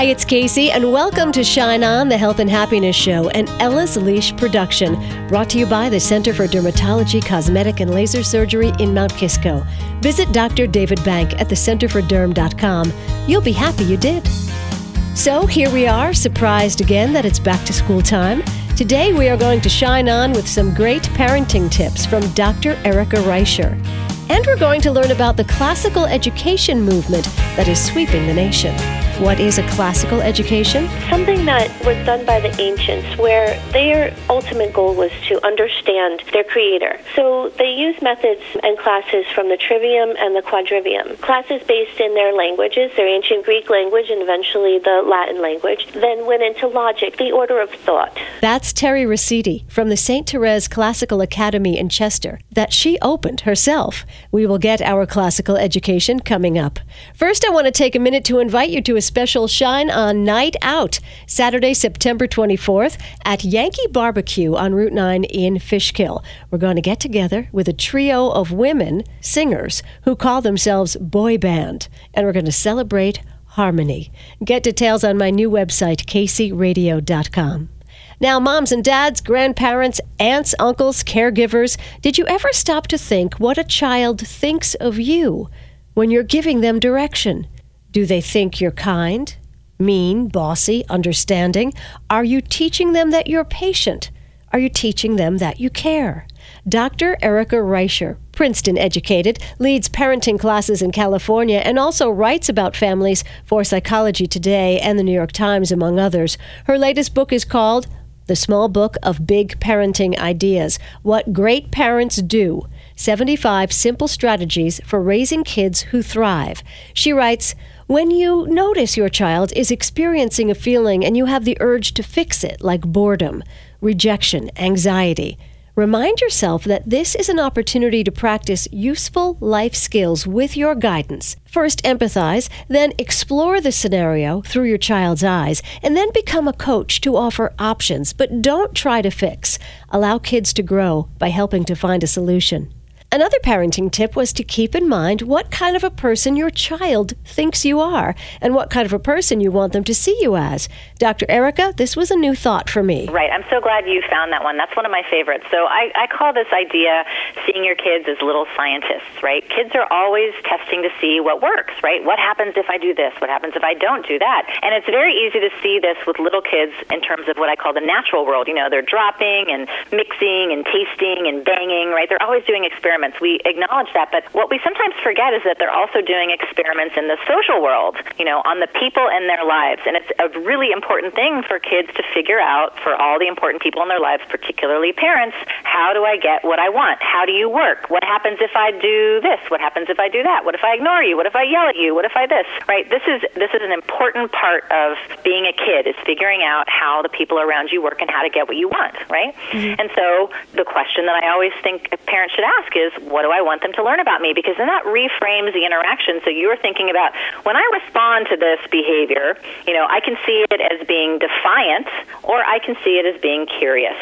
Hi, it's Casey, and welcome to Shine On, the Health and Happiness Show, an Ella's Leash production, brought to you by the Center for Dermatology, Cosmetic, and Laser Surgery in Mount Kisco. Visit Dr. David Bank at thecenterforderm.com. You'll be happy you did. So here we are, surprised again that it's back to school time. Today we are going to shine on with some great parenting tips from Dr. Erica Reischer. And we're going to learn about the classical education movement that is sweeping the nation. What is a classical education? Something that was done by the ancients where their ultimate goal was to understand their creator. So they used methods and classes from the trivium and the quadrivium. Classes based in their languages, their ancient Greek language and eventually the Latin language, then went into logic, the order of thought. That's Terry Rossetti from the St. Therese Classical Academy in Chester that she opened herself. We will get our classical education coming up. First, I want to take a minute to invite you to a special Shine On Night Out, Saturday, September 24th at Yankee Barbecue on Route 9 in Fishkill. We're going to get together with a trio of women singers who call themselves Boy Band, and we're going to celebrate harmony. Get details on my new website, caseyradio.com. Now, moms and dads, grandparents, aunts, uncles, caregivers, did you ever stop to think what a child thinks of you when you're giving them direction? Do they think you're kind, mean, bossy, understanding? Are you teaching them that you're patient? Are you teaching them that you care? Dr. Erica Reischer, Princeton educated, leads parenting classes in California and also writes about families for Psychology Today and the New York Times, among others. Her latest book is called The Small Book of Big Parenting Ideas What Great Parents Do 75 Simple Strategies for Raising Kids Who Thrive. She writes, when you notice your child is experiencing a feeling and you have the urge to fix it, like boredom, rejection, anxiety, remind yourself that this is an opportunity to practice useful life skills with your guidance. First, empathize, then explore the scenario through your child's eyes, and then become a coach to offer options, but don't try to fix. Allow kids to grow by helping to find a solution. Another parenting tip was to keep in mind what kind of a person your child thinks you are and what kind of a person you want them to see you as. Dr. Erica, this was a new thought for me. Right. I'm so glad you found that one. That's one of my favorites. So I, I call this idea seeing your kids as little scientists, right? Kids are always testing to see what works, right? What happens if I do this? What happens if I don't do that? And it's very easy to see this with little kids in terms of what I call the natural world. You know, they're dropping and mixing and tasting and banging, right? They're always doing experiments experiments. We acknowledge that, but what we sometimes forget is that they're also doing experiments in the social world, you know, on the people in their lives. And it's a really important thing for kids to figure out for all the important people in their lives, particularly parents, how do I get what I want? How do you work? What happens if I do this? What happens if I do that? What if I ignore you? What if I yell at you? What if I this? Right? This is this is an important part of being a kid is figuring out how the people around you work and how to get what you want, right? Mm-hmm. And so the question that I always think parents should ask is is what do I want them to learn about me? Because then that reframes the interaction. So you're thinking about when I respond to this behavior, you know, I can see it as being defiant or I can see it as being curious.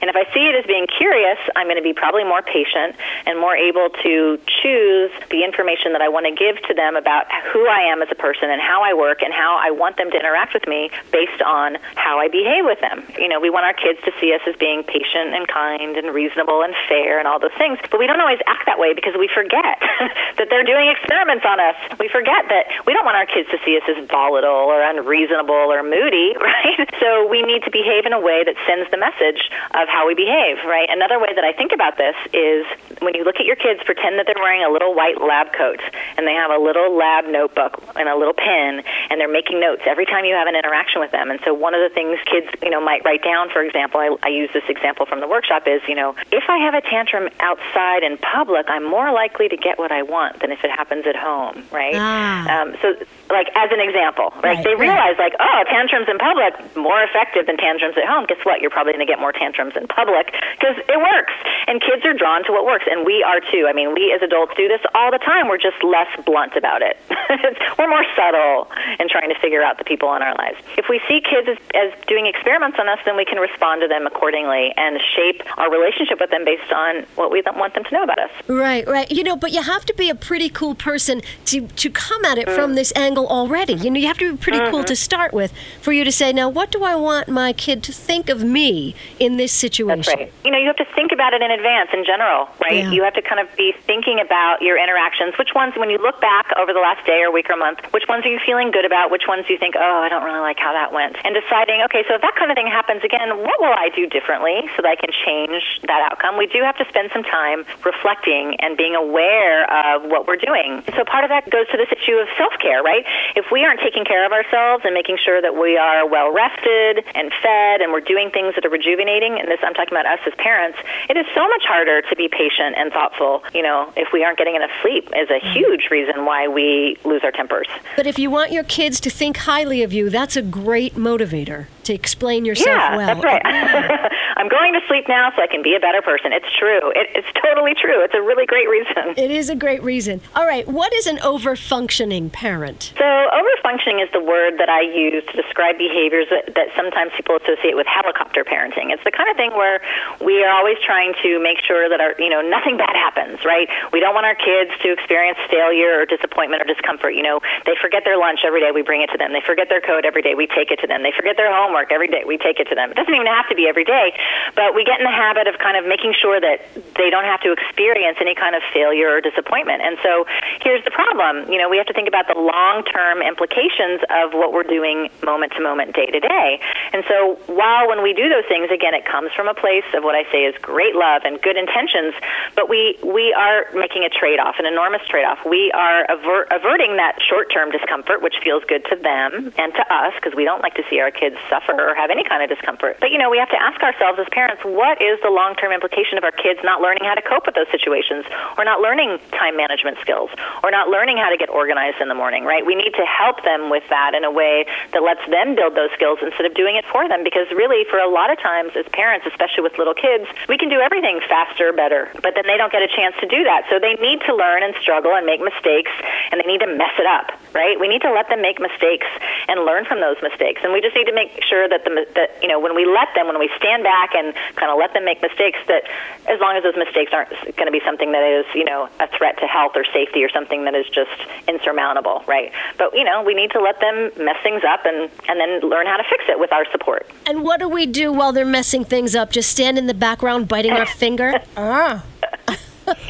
And if I see it as being curious, I'm going to be probably more patient and more able to choose the information that I want to give to them about who I am as a person and how I work and how I want them to interact with me based on how I behave with them. You know, we want our kids to see us as being patient and kind and reasonable and fair and all those things, but we don't always act that way because we forget that they're doing experiments on us. We forget that we don't want our kids to see us as volatile or unreasonable or moody, right? So we need to behave in a way that sends the message of how we behave, right? Another way that I think about this is when you look at your kids, pretend that they're wearing a little white lab coat and they have a little lab notebook and a little pen and they're making notes every time you have an interaction with them. And so one of the things kids, you know, might write down, for example, I, I use this example from the workshop is, you know, if I have a tantrum outside in public, I'm more likely to get what I want than if it happens at home, right? Ah. Um, so, like as an example, right? right they realize, right. like, oh, tantrums in public more effective than tantrums at home. Guess what? You're probably going to get more tantrums in public because it works. And kids are drawn to what works, and we are too. I mean, we as adults do this all the time. We're just less blunt about it. We're more subtle in trying to figure out the people in our lives. If we see kids as, as doing experiments on us, then we can respond to them accordingly and shape our relationship with them based on what we want them to know about Right, right. You know, but you have to be a pretty cool person to, to come at it mm. from this angle already. You know, you have to be pretty mm-hmm. cool to start with for you to say, now, what do I want my kid to think of me in this situation? That's right. You know, you have to think about it in advance in general, right? Yeah. You have to kind of be thinking about your interactions. Which ones, when you look back over the last day or week or month, which ones are you feeling good about? Which ones do you think, oh, I don't really like how that went? And deciding, okay, so if that kind of thing happens again, what will I do differently so that I can change that outcome? We do have to spend some time reflecting and being aware of what we're doing. So part of that goes to this issue of self care, right? If we aren't taking care of ourselves and making sure that we are well rested and fed and we're doing things that are rejuvenating, and this I'm talking about us as parents, it is so much harder to be patient and thoughtful, you know, if we aren't getting enough sleep is a mm-hmm. huge reason why we lose our tempers. But if you want your kids to think highly of you, that's a great motivator to explain yourself yeah, well. That's right. I'm going to sleep now so I can be a better person. It's true. It, it's totally true. It's a really great reason. It is a great reason. All right, what is an overfunctioning parent? So, overfunctioning is the word that I use to describe behaviors that, that sometimes people associate with helicopter parenting. It's the kind of thing where we are always trying to make sure that our, you know, nothing bad happens, right? We don't want our kids to experience failure or disappointment or discomfort. You know, they forget their lunch every day, we bring it to them. They forget their code every day, we take it to them. They forget their homework homework every day. We take it to them. It doesn't even have to be every day, but we get in the habit of kind of making sure that they don't have to experience any kind of failure or disappointment. And so here's the problem. You know, we have to think about the long-term implications of what we're doing moment to moment, day to day. And so while when we do those things, again, it comes from a place of what I say is great love and good intentions, but we we are making a trade-off, an enormous trade-off. We are aver- averting that short-term discomfort, which feels good to them and to us, because we don't like to see our kids suffer suffer or have any kind of discomfort. But, you know, we have to ask ourselves as parents, what is the long term implication of our kids not learning how to cope with those situations or not learning time management skills or not learning how to get organized in the morning, right? We need to help them with that in a way that lets them build those skills instead of doing it for them because really, for a lot of times as parents, especially with little kids, we can do everything faster, better, but then they don't get a chance to do that. So they need to learn and struggle and make mistakes and they need to mess it up, right? We need to let them make mistakes and learn from those mistakes. And we just need to make sure sure that the that you know when we let them when we stand back and kind of let them make mistakes that as long as those mistakes aren't going to be something that is you know a threat to health or safety or something that is just insurmountable right? But you know we need to let them mess things up and and then learn how to fix it with our support. And what do we do while they're messing things up? Just stand in the background biting our finger? Ah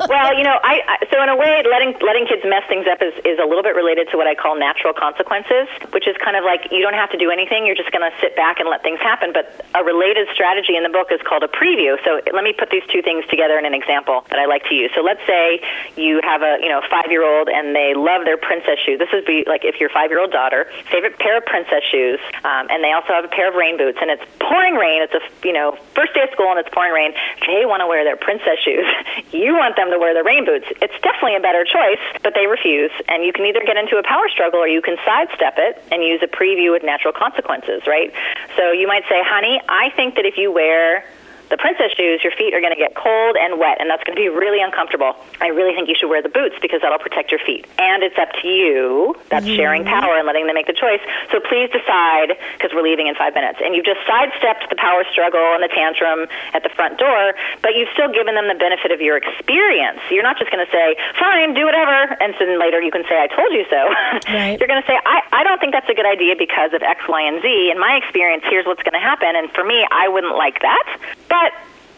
well, you know, I, I so in a way, letting letting kids mess things up is is a little bit related to what I call natural consequences, which is kind of like you don't have to do anything; you're just going to sit back and let things happen. But a related strategy in the book is called a preview. So let me put these two things together in an example that I like to use. So let's say you have a you know five year old and they love their princess shoes. This would be like if your five year old daughter favorite pair of princess shoes, um, and they also have a pair of rain boots, and it's pouring rain. It's a you know first day of school and it's pouring rain. They want to wear their princess shoes. you want them to wear the rain boots. It's definitely a better choice, but they refuse. And you can either get into a power struggle or you can sidestep it and use a preview with natural consequences, right? So you might say, honey, I think that if you wear the princess shoes, your feet are going to get cold and wet, and that's going to be really uncomfortable. I really think you should wear the boots because that'll protect your feet. And it's up to you. That's mm-hmm. sharing power and letting them make the choice. So please decide because we're leaving in five minutes. And you've just sidestepped the power struggle and the tantrum at the front door, but you've still given them the benefit of your experience. You're not just going to say, fine, do whatever, and then later you can say, I told you so. Right. You're going to say, I, I don't think that's a good idea because of X, Y, and Z. In my experience, here's what's going to happen. And for me, I wouldn't like that. But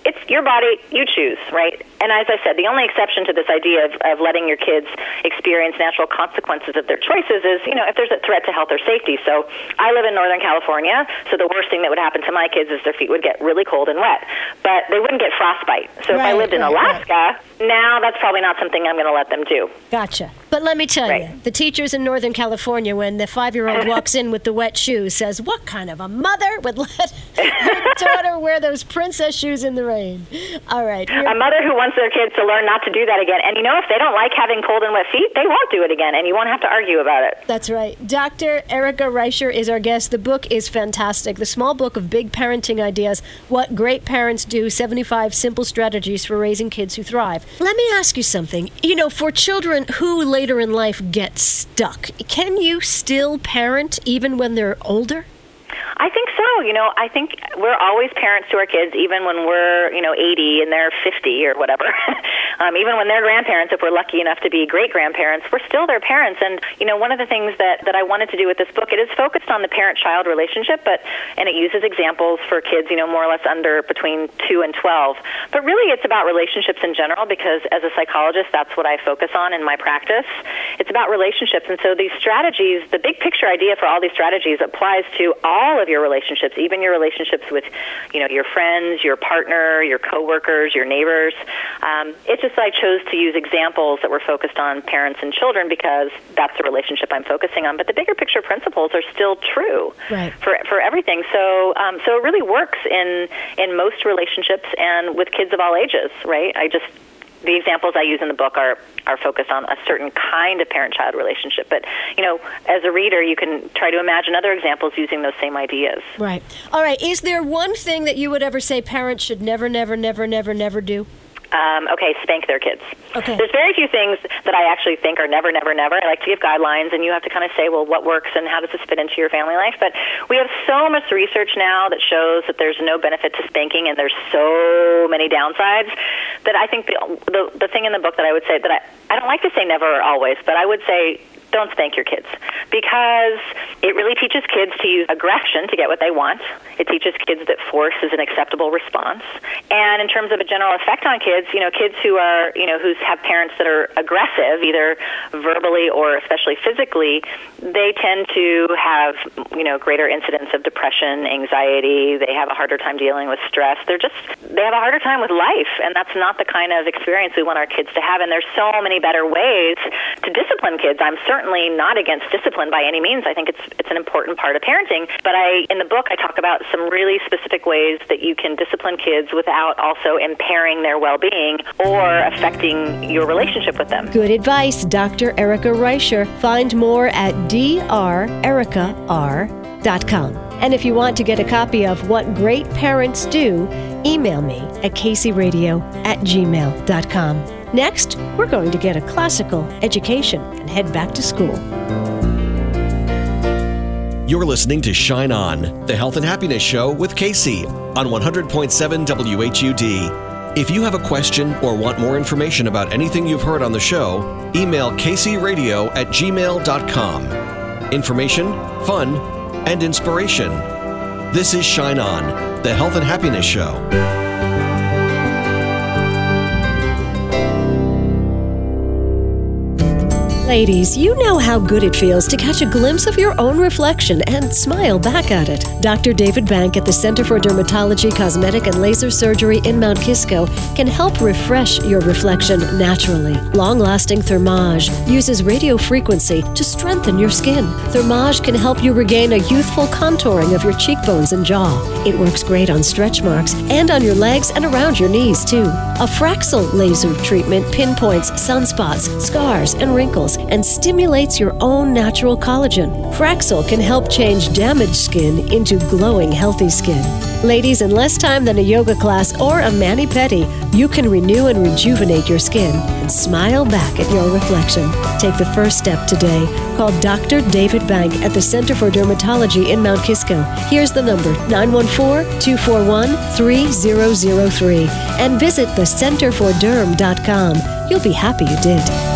it's your body, you choose, right? And as I said, the only exception to this idea of, of letting your kids experience natural consequences of their choices is, you know, if there's a threat to health or safety. So I live in Northern California, so the worst thing that would happen to my kids is their feet would get really cold and wet, but they wouldn't get frostbite. So right, if I lived in right, Alaska, right. Now that's probably not something I'm going to let them do. Gotcha. But let me tell Right. you, the teachers in Northern California, when the five year old walks in with the wet shoes, says, What kind of a mother would let her daughter wear those princess shoes in the rain? All right. A mother who wants their kids to learn not to do that again. And you know, if they don't like having cold and wet feet, they won't do it again, and you won't have to argue about it. That's right. Dr. Erica Reischer is our guest. The book is fantastic. The small book of big parenting ideas What Great Parents Do 75 Simple Strategies for Raising Kids Who Thrive. Let me ask you something. You know, for children who later in life get stuck, can you still parent even when they're older? I think so. You know, I think we're always parents to our kids, even when we're, you know, 80 and they're 50 or whatever. um, even when they're grandparents, if we're lucky enough to be great grandparents, we're still their parents. And, you know, one of the things that, that I wanted to do with this book, it is focused on the parent child relationship, but, and it uses examples for kids, you know, more or less under between 2 and 12. But really, it's about relationships in general because as a psychologist, that's what I focus on in my practice. It's about relationships. And so these strategies, the big picture idea for all these strategies applies to all of your relationships, even your relationships with, you know, your friends, your partner, your coworkers, your neighbors. Um, it's just I chose to use examples that were focused on parents and children because that's the relationship I'm focusing on. But the bigger picture principles are still true Right. for for everything. So um, so it really works in in most relationships and with kids of all ages, right? I just the examples I use in the book are are focused on a certain kind of parent-child relationship. But you know, as a reader, you can try to imagine other examples using those same ideas. Right. All right. Is there one thing that you would ever say parents should never, never, never, never, never do? Um, okay, spank their kids. Okay. There's very few things that I actually think are never, never, never. I like to give guidelines, and you have to kind of say, well, what works and how does this fit into your family life? But we have so much research now that shows that there's no benefit to spanking, and there's so many downsides that I think the the, the thing in the book that I would say that I I don't like to say never or always, but I would say don't spank your kids because it really teaches kids to use aggression to get what they want. It teaches kids that force is an acceptable response. And in terms of a general effect on kids, you know, kids who are, you know, who have parents that are aggressive, either verbally or especially physically, they tend to have, you know, greater incidence of depression, anxiety. They have a harder time dealing with stress. They're just, they have a harder time with life. And that's not the kind of experience we want our kids to have. And there's so many better ways to discipline kids. I'm certainly not against discipline by any means. I think it's it's an important part of parenting. But I in the book I talk about some really specific ways that you can discipline kids without also impairing their well-being or affecting your relationship with them. Good advice, Dr. Erica Reischer. Find more at drericaR.com. And if you want to get a copy of What Great Parents Do, email me at caseyradio at gmail.com. Next, we're going to get a classical education and head back to school. You're listening to Shine On, the health and happiness show with Casey on 100.7 WHUD. If you have a question or want more information about anything you've heard on the show, email caseyradio at gmail.com. Information, fun, and inspiration. This is Shine On, the health and happiness show. Ladies, you know how good it feels to catch a glimpse of your own reflection and smile back at it. Dr. David Bank at the Center for Dermatology, Cosmetic, and Laser Surgery in Mount Kisco can help refresh your reflection naturally. Long lasting Thermage uses radio frequency to strengthen your skin. Thermage can help you regain a youthful contouring of your cheekbones and jaw. It works great on stretch marks and on your legs and around your knees, too. A Fraxel laser treatment pinpoints sunspots, scars, and wrinkles and stimulates your own natural collagen. Fraxel can help change damaged skin into glowing, healthy skin. Ladies, in less time than a yoga class or a mani pedi, you can renew and rejuvenate your skin and smile back at your reflection. Take the first step today. Call Dr. David Bank at the Center for Dermatology in Mount Kisco. Here's the number 914 241 3003 and visit thecenterforderm.com. You'll be happy you did.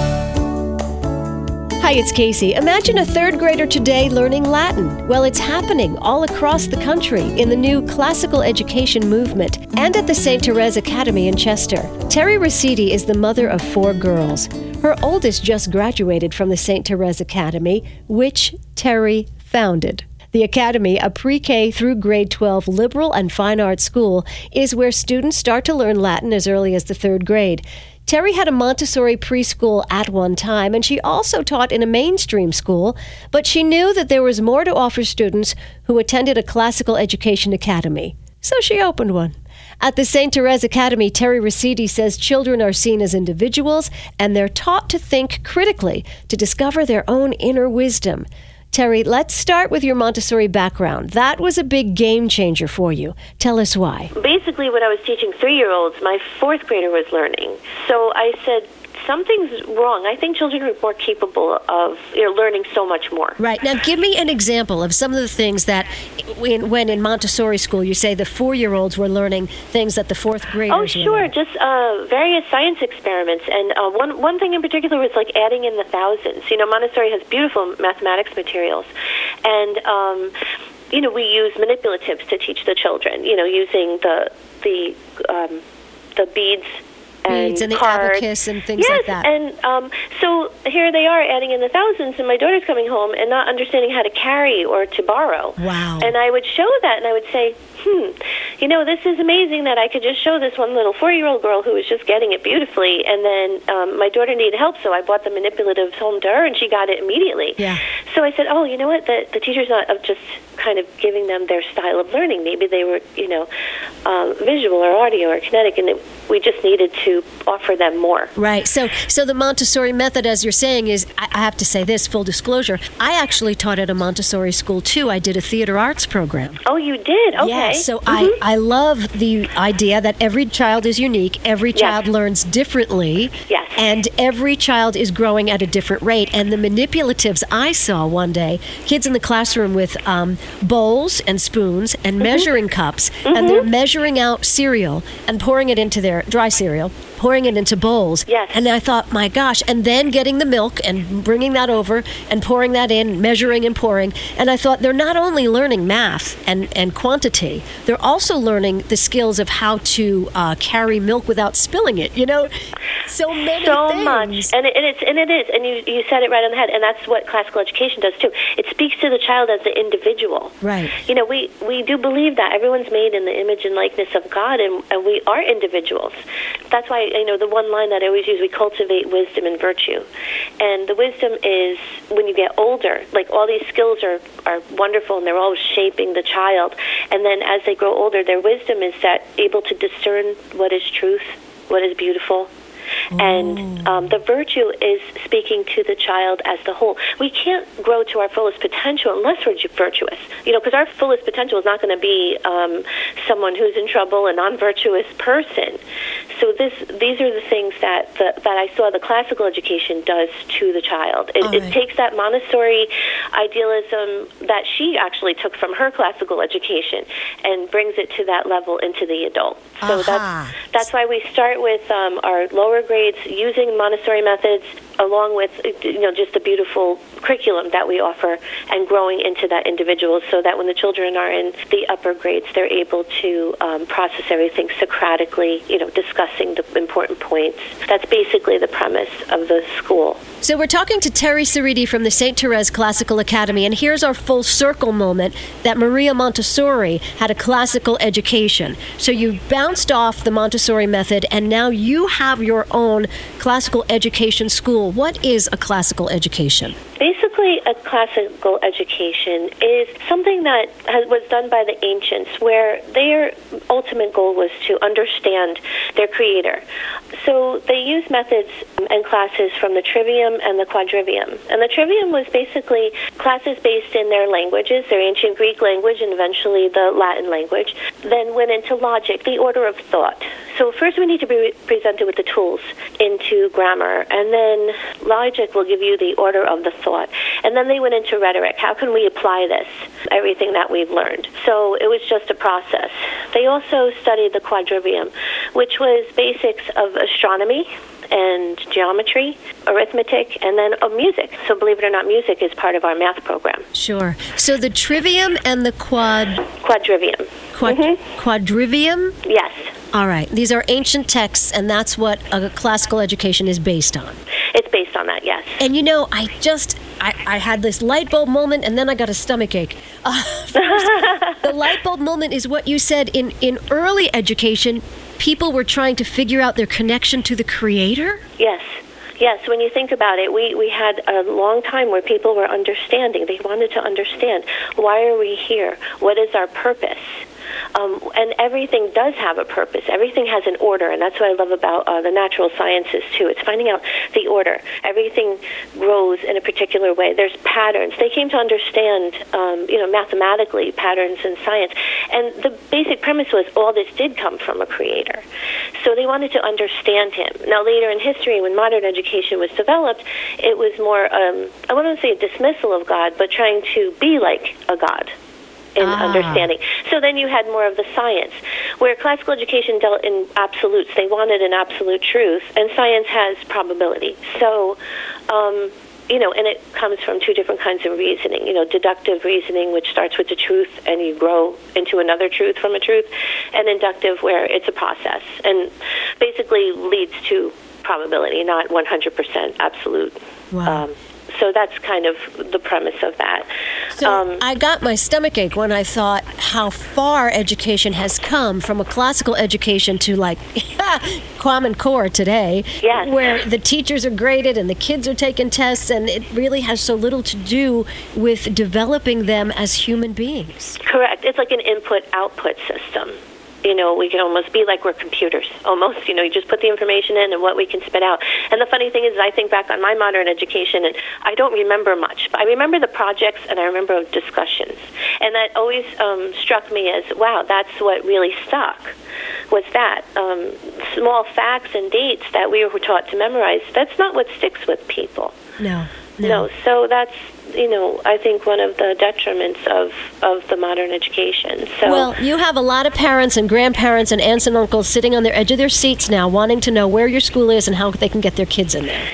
Hi, it's Casey. Imagine a third grader today learning Latin. Well, it's happening all across the country in the new classical education movement and at the St. Therese Academy in Chester. Terry Rosidi is the mother of four girls. Her oldest just graduated from the St. Therese Academy, which Terry founded. The Academy, a pre K through grade 12 liberal and fine arts school, is where students start to learn Latin as early as the third grade. Terry had a Montessori preschool at one time, and she also taught in a mainstream school, but she knew that there was more to offer students who attended a classical education academy. So she opened one. At the St. Therese Academy, Terry Rosidi says children are seen as individuals and they're taught to think critically to discover their own inner wisdom. Terry, let's start with your Montessori background. That was a big game changer for you. Tell us why. Basically, when I was teaching three year olds, my fourth grader was learning. So I said, something's wrong. I think children are more capable of you know, learning so much more. Right. Now, give me an example of some of the things that, when, when in Montessori school, you say the four year olds were learning things that the fourth graders Oh, sure. Just uh, various science experiments. And uh, one, one thing in particular was like adding in the thousands. You know, Montessori has beautiful mathematics materials. And, um, you know, we use manipulatives to teach the children, you know, using the, the, um, the beads beads and, and the cards. abacus and things yes, like that. and um, so here they are adding in the thousands, and my daughter's coming home and not understanding how to carry or to borrow. Wow. And I would show that, and I would say, hmm, you know, this is amazing that I could just show this one little four-year-old girl who was just getting it beautifully, and then um, my daughter needed help, so I bought the manipulatives home to her, and she got it immediately. Yeah. So I said, oh, you know what? The the teacher's not of just kind of giving them their style of learning. Maybe they were, you know, um, visual or audio or kinetic, and it, we just needed to offer them more. Right. So, so the Montessori method, as you're saying, is I, I have to say this full disclosure. I actually taught at a Montessori school too. I did a theater arts program. Oh, you did? Okay. Yeah. So Mhm. I, I love the idea that every child is unique. Every Yes. child learns differently. Yes. And every child is growing at a different rate. And the manipulatives I saw one day, kids in the classroom with um, bowls and spoons and Mm-hmm. measuring cups, and they're measuring out cereal and pouring it into their dry cereal. Pouring it into bowls. Yes. And I thought, my gosh. And then getting the milk and bringing that over and pouring that in, measuring and pouring. And I thought, they're not only learning math and, and quantity, they're also learning the skills of how to uh, carry milk without spilling it. You know, so many so things. much, and it, and it's and it is, and you you said it right on the head, and that's what classical education does too. It speaks to the child as the individual. Right. You know, we we do believe that everyone's made in the image and likeness of God, and, and we are individuals. That's why you know the one line that I always use: we cultivate wisdom and virtue, and the wisdom is when you get older. Like all these skills are are wonderful, and they're all shaping the child, and then as they grow older, their wisdom is that able to discern what is truth, what is beautiful, and um, the virtue is speaking to the child as the whole. We can't grow to our fullest potential unless we're virtuous. You know, because our fullest potential is not going to be um, someone who's in trouble, a non-virtuous person. So this, these are the things that the, that I saw the classical education does to the child. It, All it takes that Montessori idealism that she actually took from her classical education and brings it to that level into the adult. So Aha. that's that's why we start with um, our lower grades using Montessori methods, along with you know just the beautiful curriculum that we offer, and growing into that individual, so that when the children are in the upper grades, they're able to um, process everything Socratically, you know, discussing the important points. That's basically the premise of the school. So we're talking to Terry Ceriti from the St. Therese Classical Academy, and here's our full circle moment that Maria Montessori had a classical education. So you bounced off the Montessori method, and now you have your own classical education school. What is a classical education? Basically, a classical education is something that has, was done by the ancients, where their ultimate goal was to understand their creator. So they used methods and classes from the trivium and the quadrivium. And the trivium was basically classes based in their languages, their ancient Greek language, and eventually the Latin language. Then went into logic, the order of thought. So first we need to be presented with the tools into grammar, and then logic will give you the order of the thought. And then they went into rhetoric. How can we apply this, everything that we've learned? So it was just a process. They also studied the quadrivium, which was basics of astronomy and geometry, arithmetic, and then of music. So believe it or not, music is part of our math program. Sure. So the trivium and the quad, Quadrivium. quad mm-hmm. quadrivium. Yes. All right. These are ancient texts, and that's what a classical education is based on. It's based on that, yes. And you know, I just I, I had this light bulb moment and then I got a stomach ache. Uh, first, the light bulb moment is what you said in, in early education, people were trying to figure out their connection to the Creator? Yes. Yes, when you think about it, we, we had a long time where people were understanding. They wanted to understand why are we here? What is our purpose? Um, and everything does have a purpose. Everything has an order, and that's what I love about uh, the natural sciences too. It's finding out the order. Everything grows in a particular way. There's patterns. They came to understand, um, you know, mathematically patterns in science, and the basic premise was all this did come from a creator. So they wanted to understand him. Now later in history, when modern education was developed, it was more um, I wouldn't say a dismissal of God, but trying to be like a god in ah. understanding. So then you had more of the science, where classical education dealt in absolutes. They wanted an absolute truth, and science has probability. So, um, you know, and it comes from two different kinds of reasoning. You know, deductive reasoning, which starts with the truth and you grow into another truth from a truth, and inductive, where it's a process and basically leads to probability, not 100% absolute. Wow. Um, so that's kind of the premise of that. So um, I got my stomach ache when I thought how far education has come from a classical education to like Common Core today, yes. where the teachers are graded and the kids are taking tests, and it really has so little to do with developing them as human beings. Correct. It's like an input output system you know, we can almost be like we're computers. Almost, you know, you just put the information in and what we can spit out. And the funny thing is, I think back on my modern education, and I don't remember much, but I remember the projects and I remember discussions, and that always um, struck me as, wow, that's what really stuck. Was that um, small facts and dates that we were taught to memorize? That's not what sticks with people. No. No. no. So that's you know, I think one of the detriments of, of the modern education. So Well, you have a lot of parents and grandparents and aunts and uncles sitting on the edge of their seats now wanting to know where your school is and how they can get their kids in there.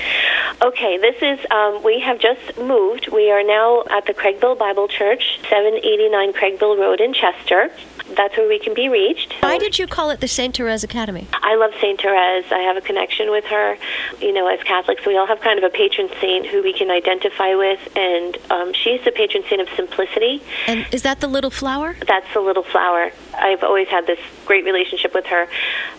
Okay, this is, um, we have just moved. We are now at the Craigville Bible Church, 789 Craigville Road in Chester that's where we can be reached. Why did you call it the St. Therese Academy? I love St. Therese. I have a connection with her. You know, as Catholics, we all have kind of a patron saint who we can identify with, and um, she's the patron saint of simplicity. And is that the little flower? That's the little flower. I've always had this great relationship with her,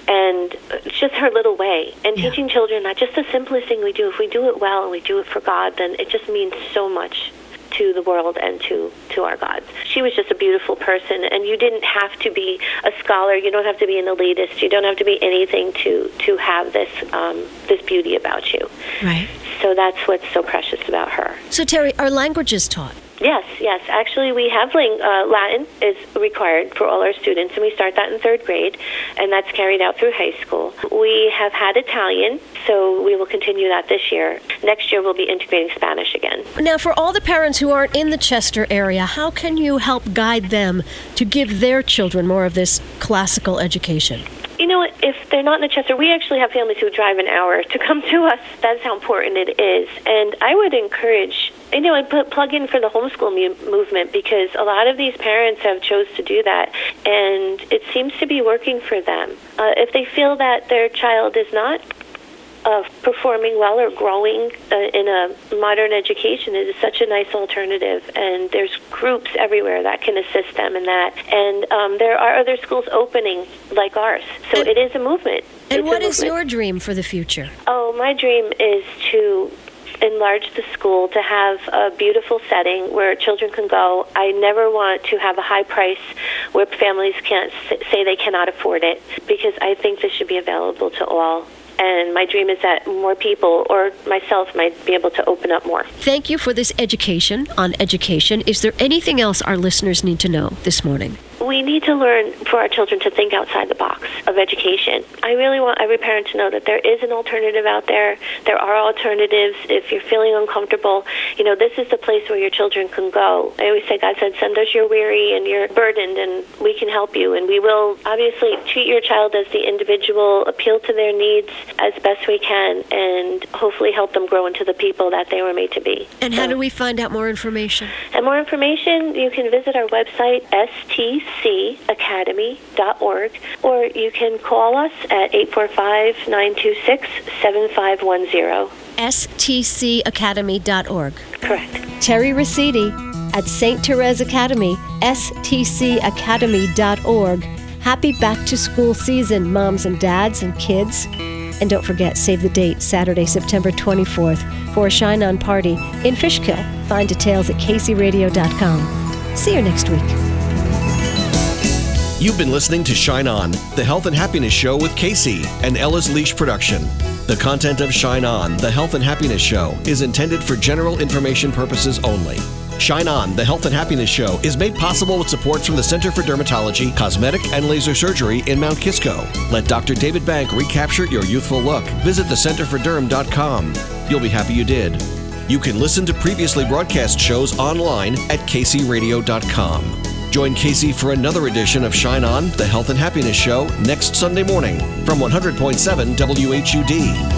and it's just her little way. And yeah. teaching children that just the simplest thing we do. If we do it well and we do it for God, then it just means so much to the world and to, to our gods. She was just a beautiful person, and you didn't have to be a scholar. You don't have to be an elitist. You don't have to be anything to, to have this, um, this beauty about you. Right. So that's what's so precious about her. So, Terry, are languages taught? Yes, yes. Actually, we have ling- uh, Latin is required for all our students, and we start that in third grade, and that's carried out through high school. We have had Italian, so we will continue that this year. Next year, we'll be integrating Spanish again. Now, for all the parents who aren't in the Chester area, how can you help guide them to give their children more of this classical education? You know, if they're not in the Chester, we actually have families who drive an hour to come to us. That's how important it is. And I would encourage, you know, I put plug in for the homeschool mu- movement because a lot of these parents have chose to do that, and it seems to be working for them. Uh, if they feel that their child is not of performing well or growing uh, in a modern education it is such a nice alternative and there's groups everywhere that can assist them in that. And um, there are other schools opening like ours. So and, it is a movement. and it's what is your dream for the future? Oh my dream is to enlarge the school to have a beautiful setting where children can go. I never want to have a high price where families can't say they cannot afford it because I think this should be available to all and my dream is that more people or myself might be able to open up more. Thank you for this education on education. Is there anything else our listeners need to know this morning? We need to learn for our children to think outside the box of education. I really want every parent to know that there is an alternative out there. There are alternatives. If you're feeling uncomfortable, you know, this is the place where your children can go. I always say, God said, send us your weary and your burdened, and we can help you. And we will obviously treat your child as the individual, appeal to their needs as best we can, and hopefully help them grow into the people that they were made to be. And so, how do we find out more information? And more information, you can visit our website, STC cacademy.org, or you can call us at 845 926 7510. stcacademy.org. Correct. Terry Rosidi at St. Therese Academy, stcacademy.org. Happy back to school season, moms and dads and kids. And don't forget, save the date, Saturday, September 24th, for a Shine On party in Fishkill. Find details at caseyradio.com. See you next week. You've been listening to Shine On, the health and happiness show with Casey, and Ella's Leash production. The content of Shine On, the health and happiness show, is intended for general information purposes only. Shine On, the health and happiness show, is made possible with support from the Center for Dermatology, Cosmetic, and Laser Surgery in Mount Kisco. Let Dr. David Bank recapture your youthful look. Visit thecenterforderm.com. You'll be happy you did. You can listen to previously broadcast shows online at caseyradio.com. Join Casey for another edition of Shine On, the Health and Happiness Show, next Sunday morning from 100.7 WHUD.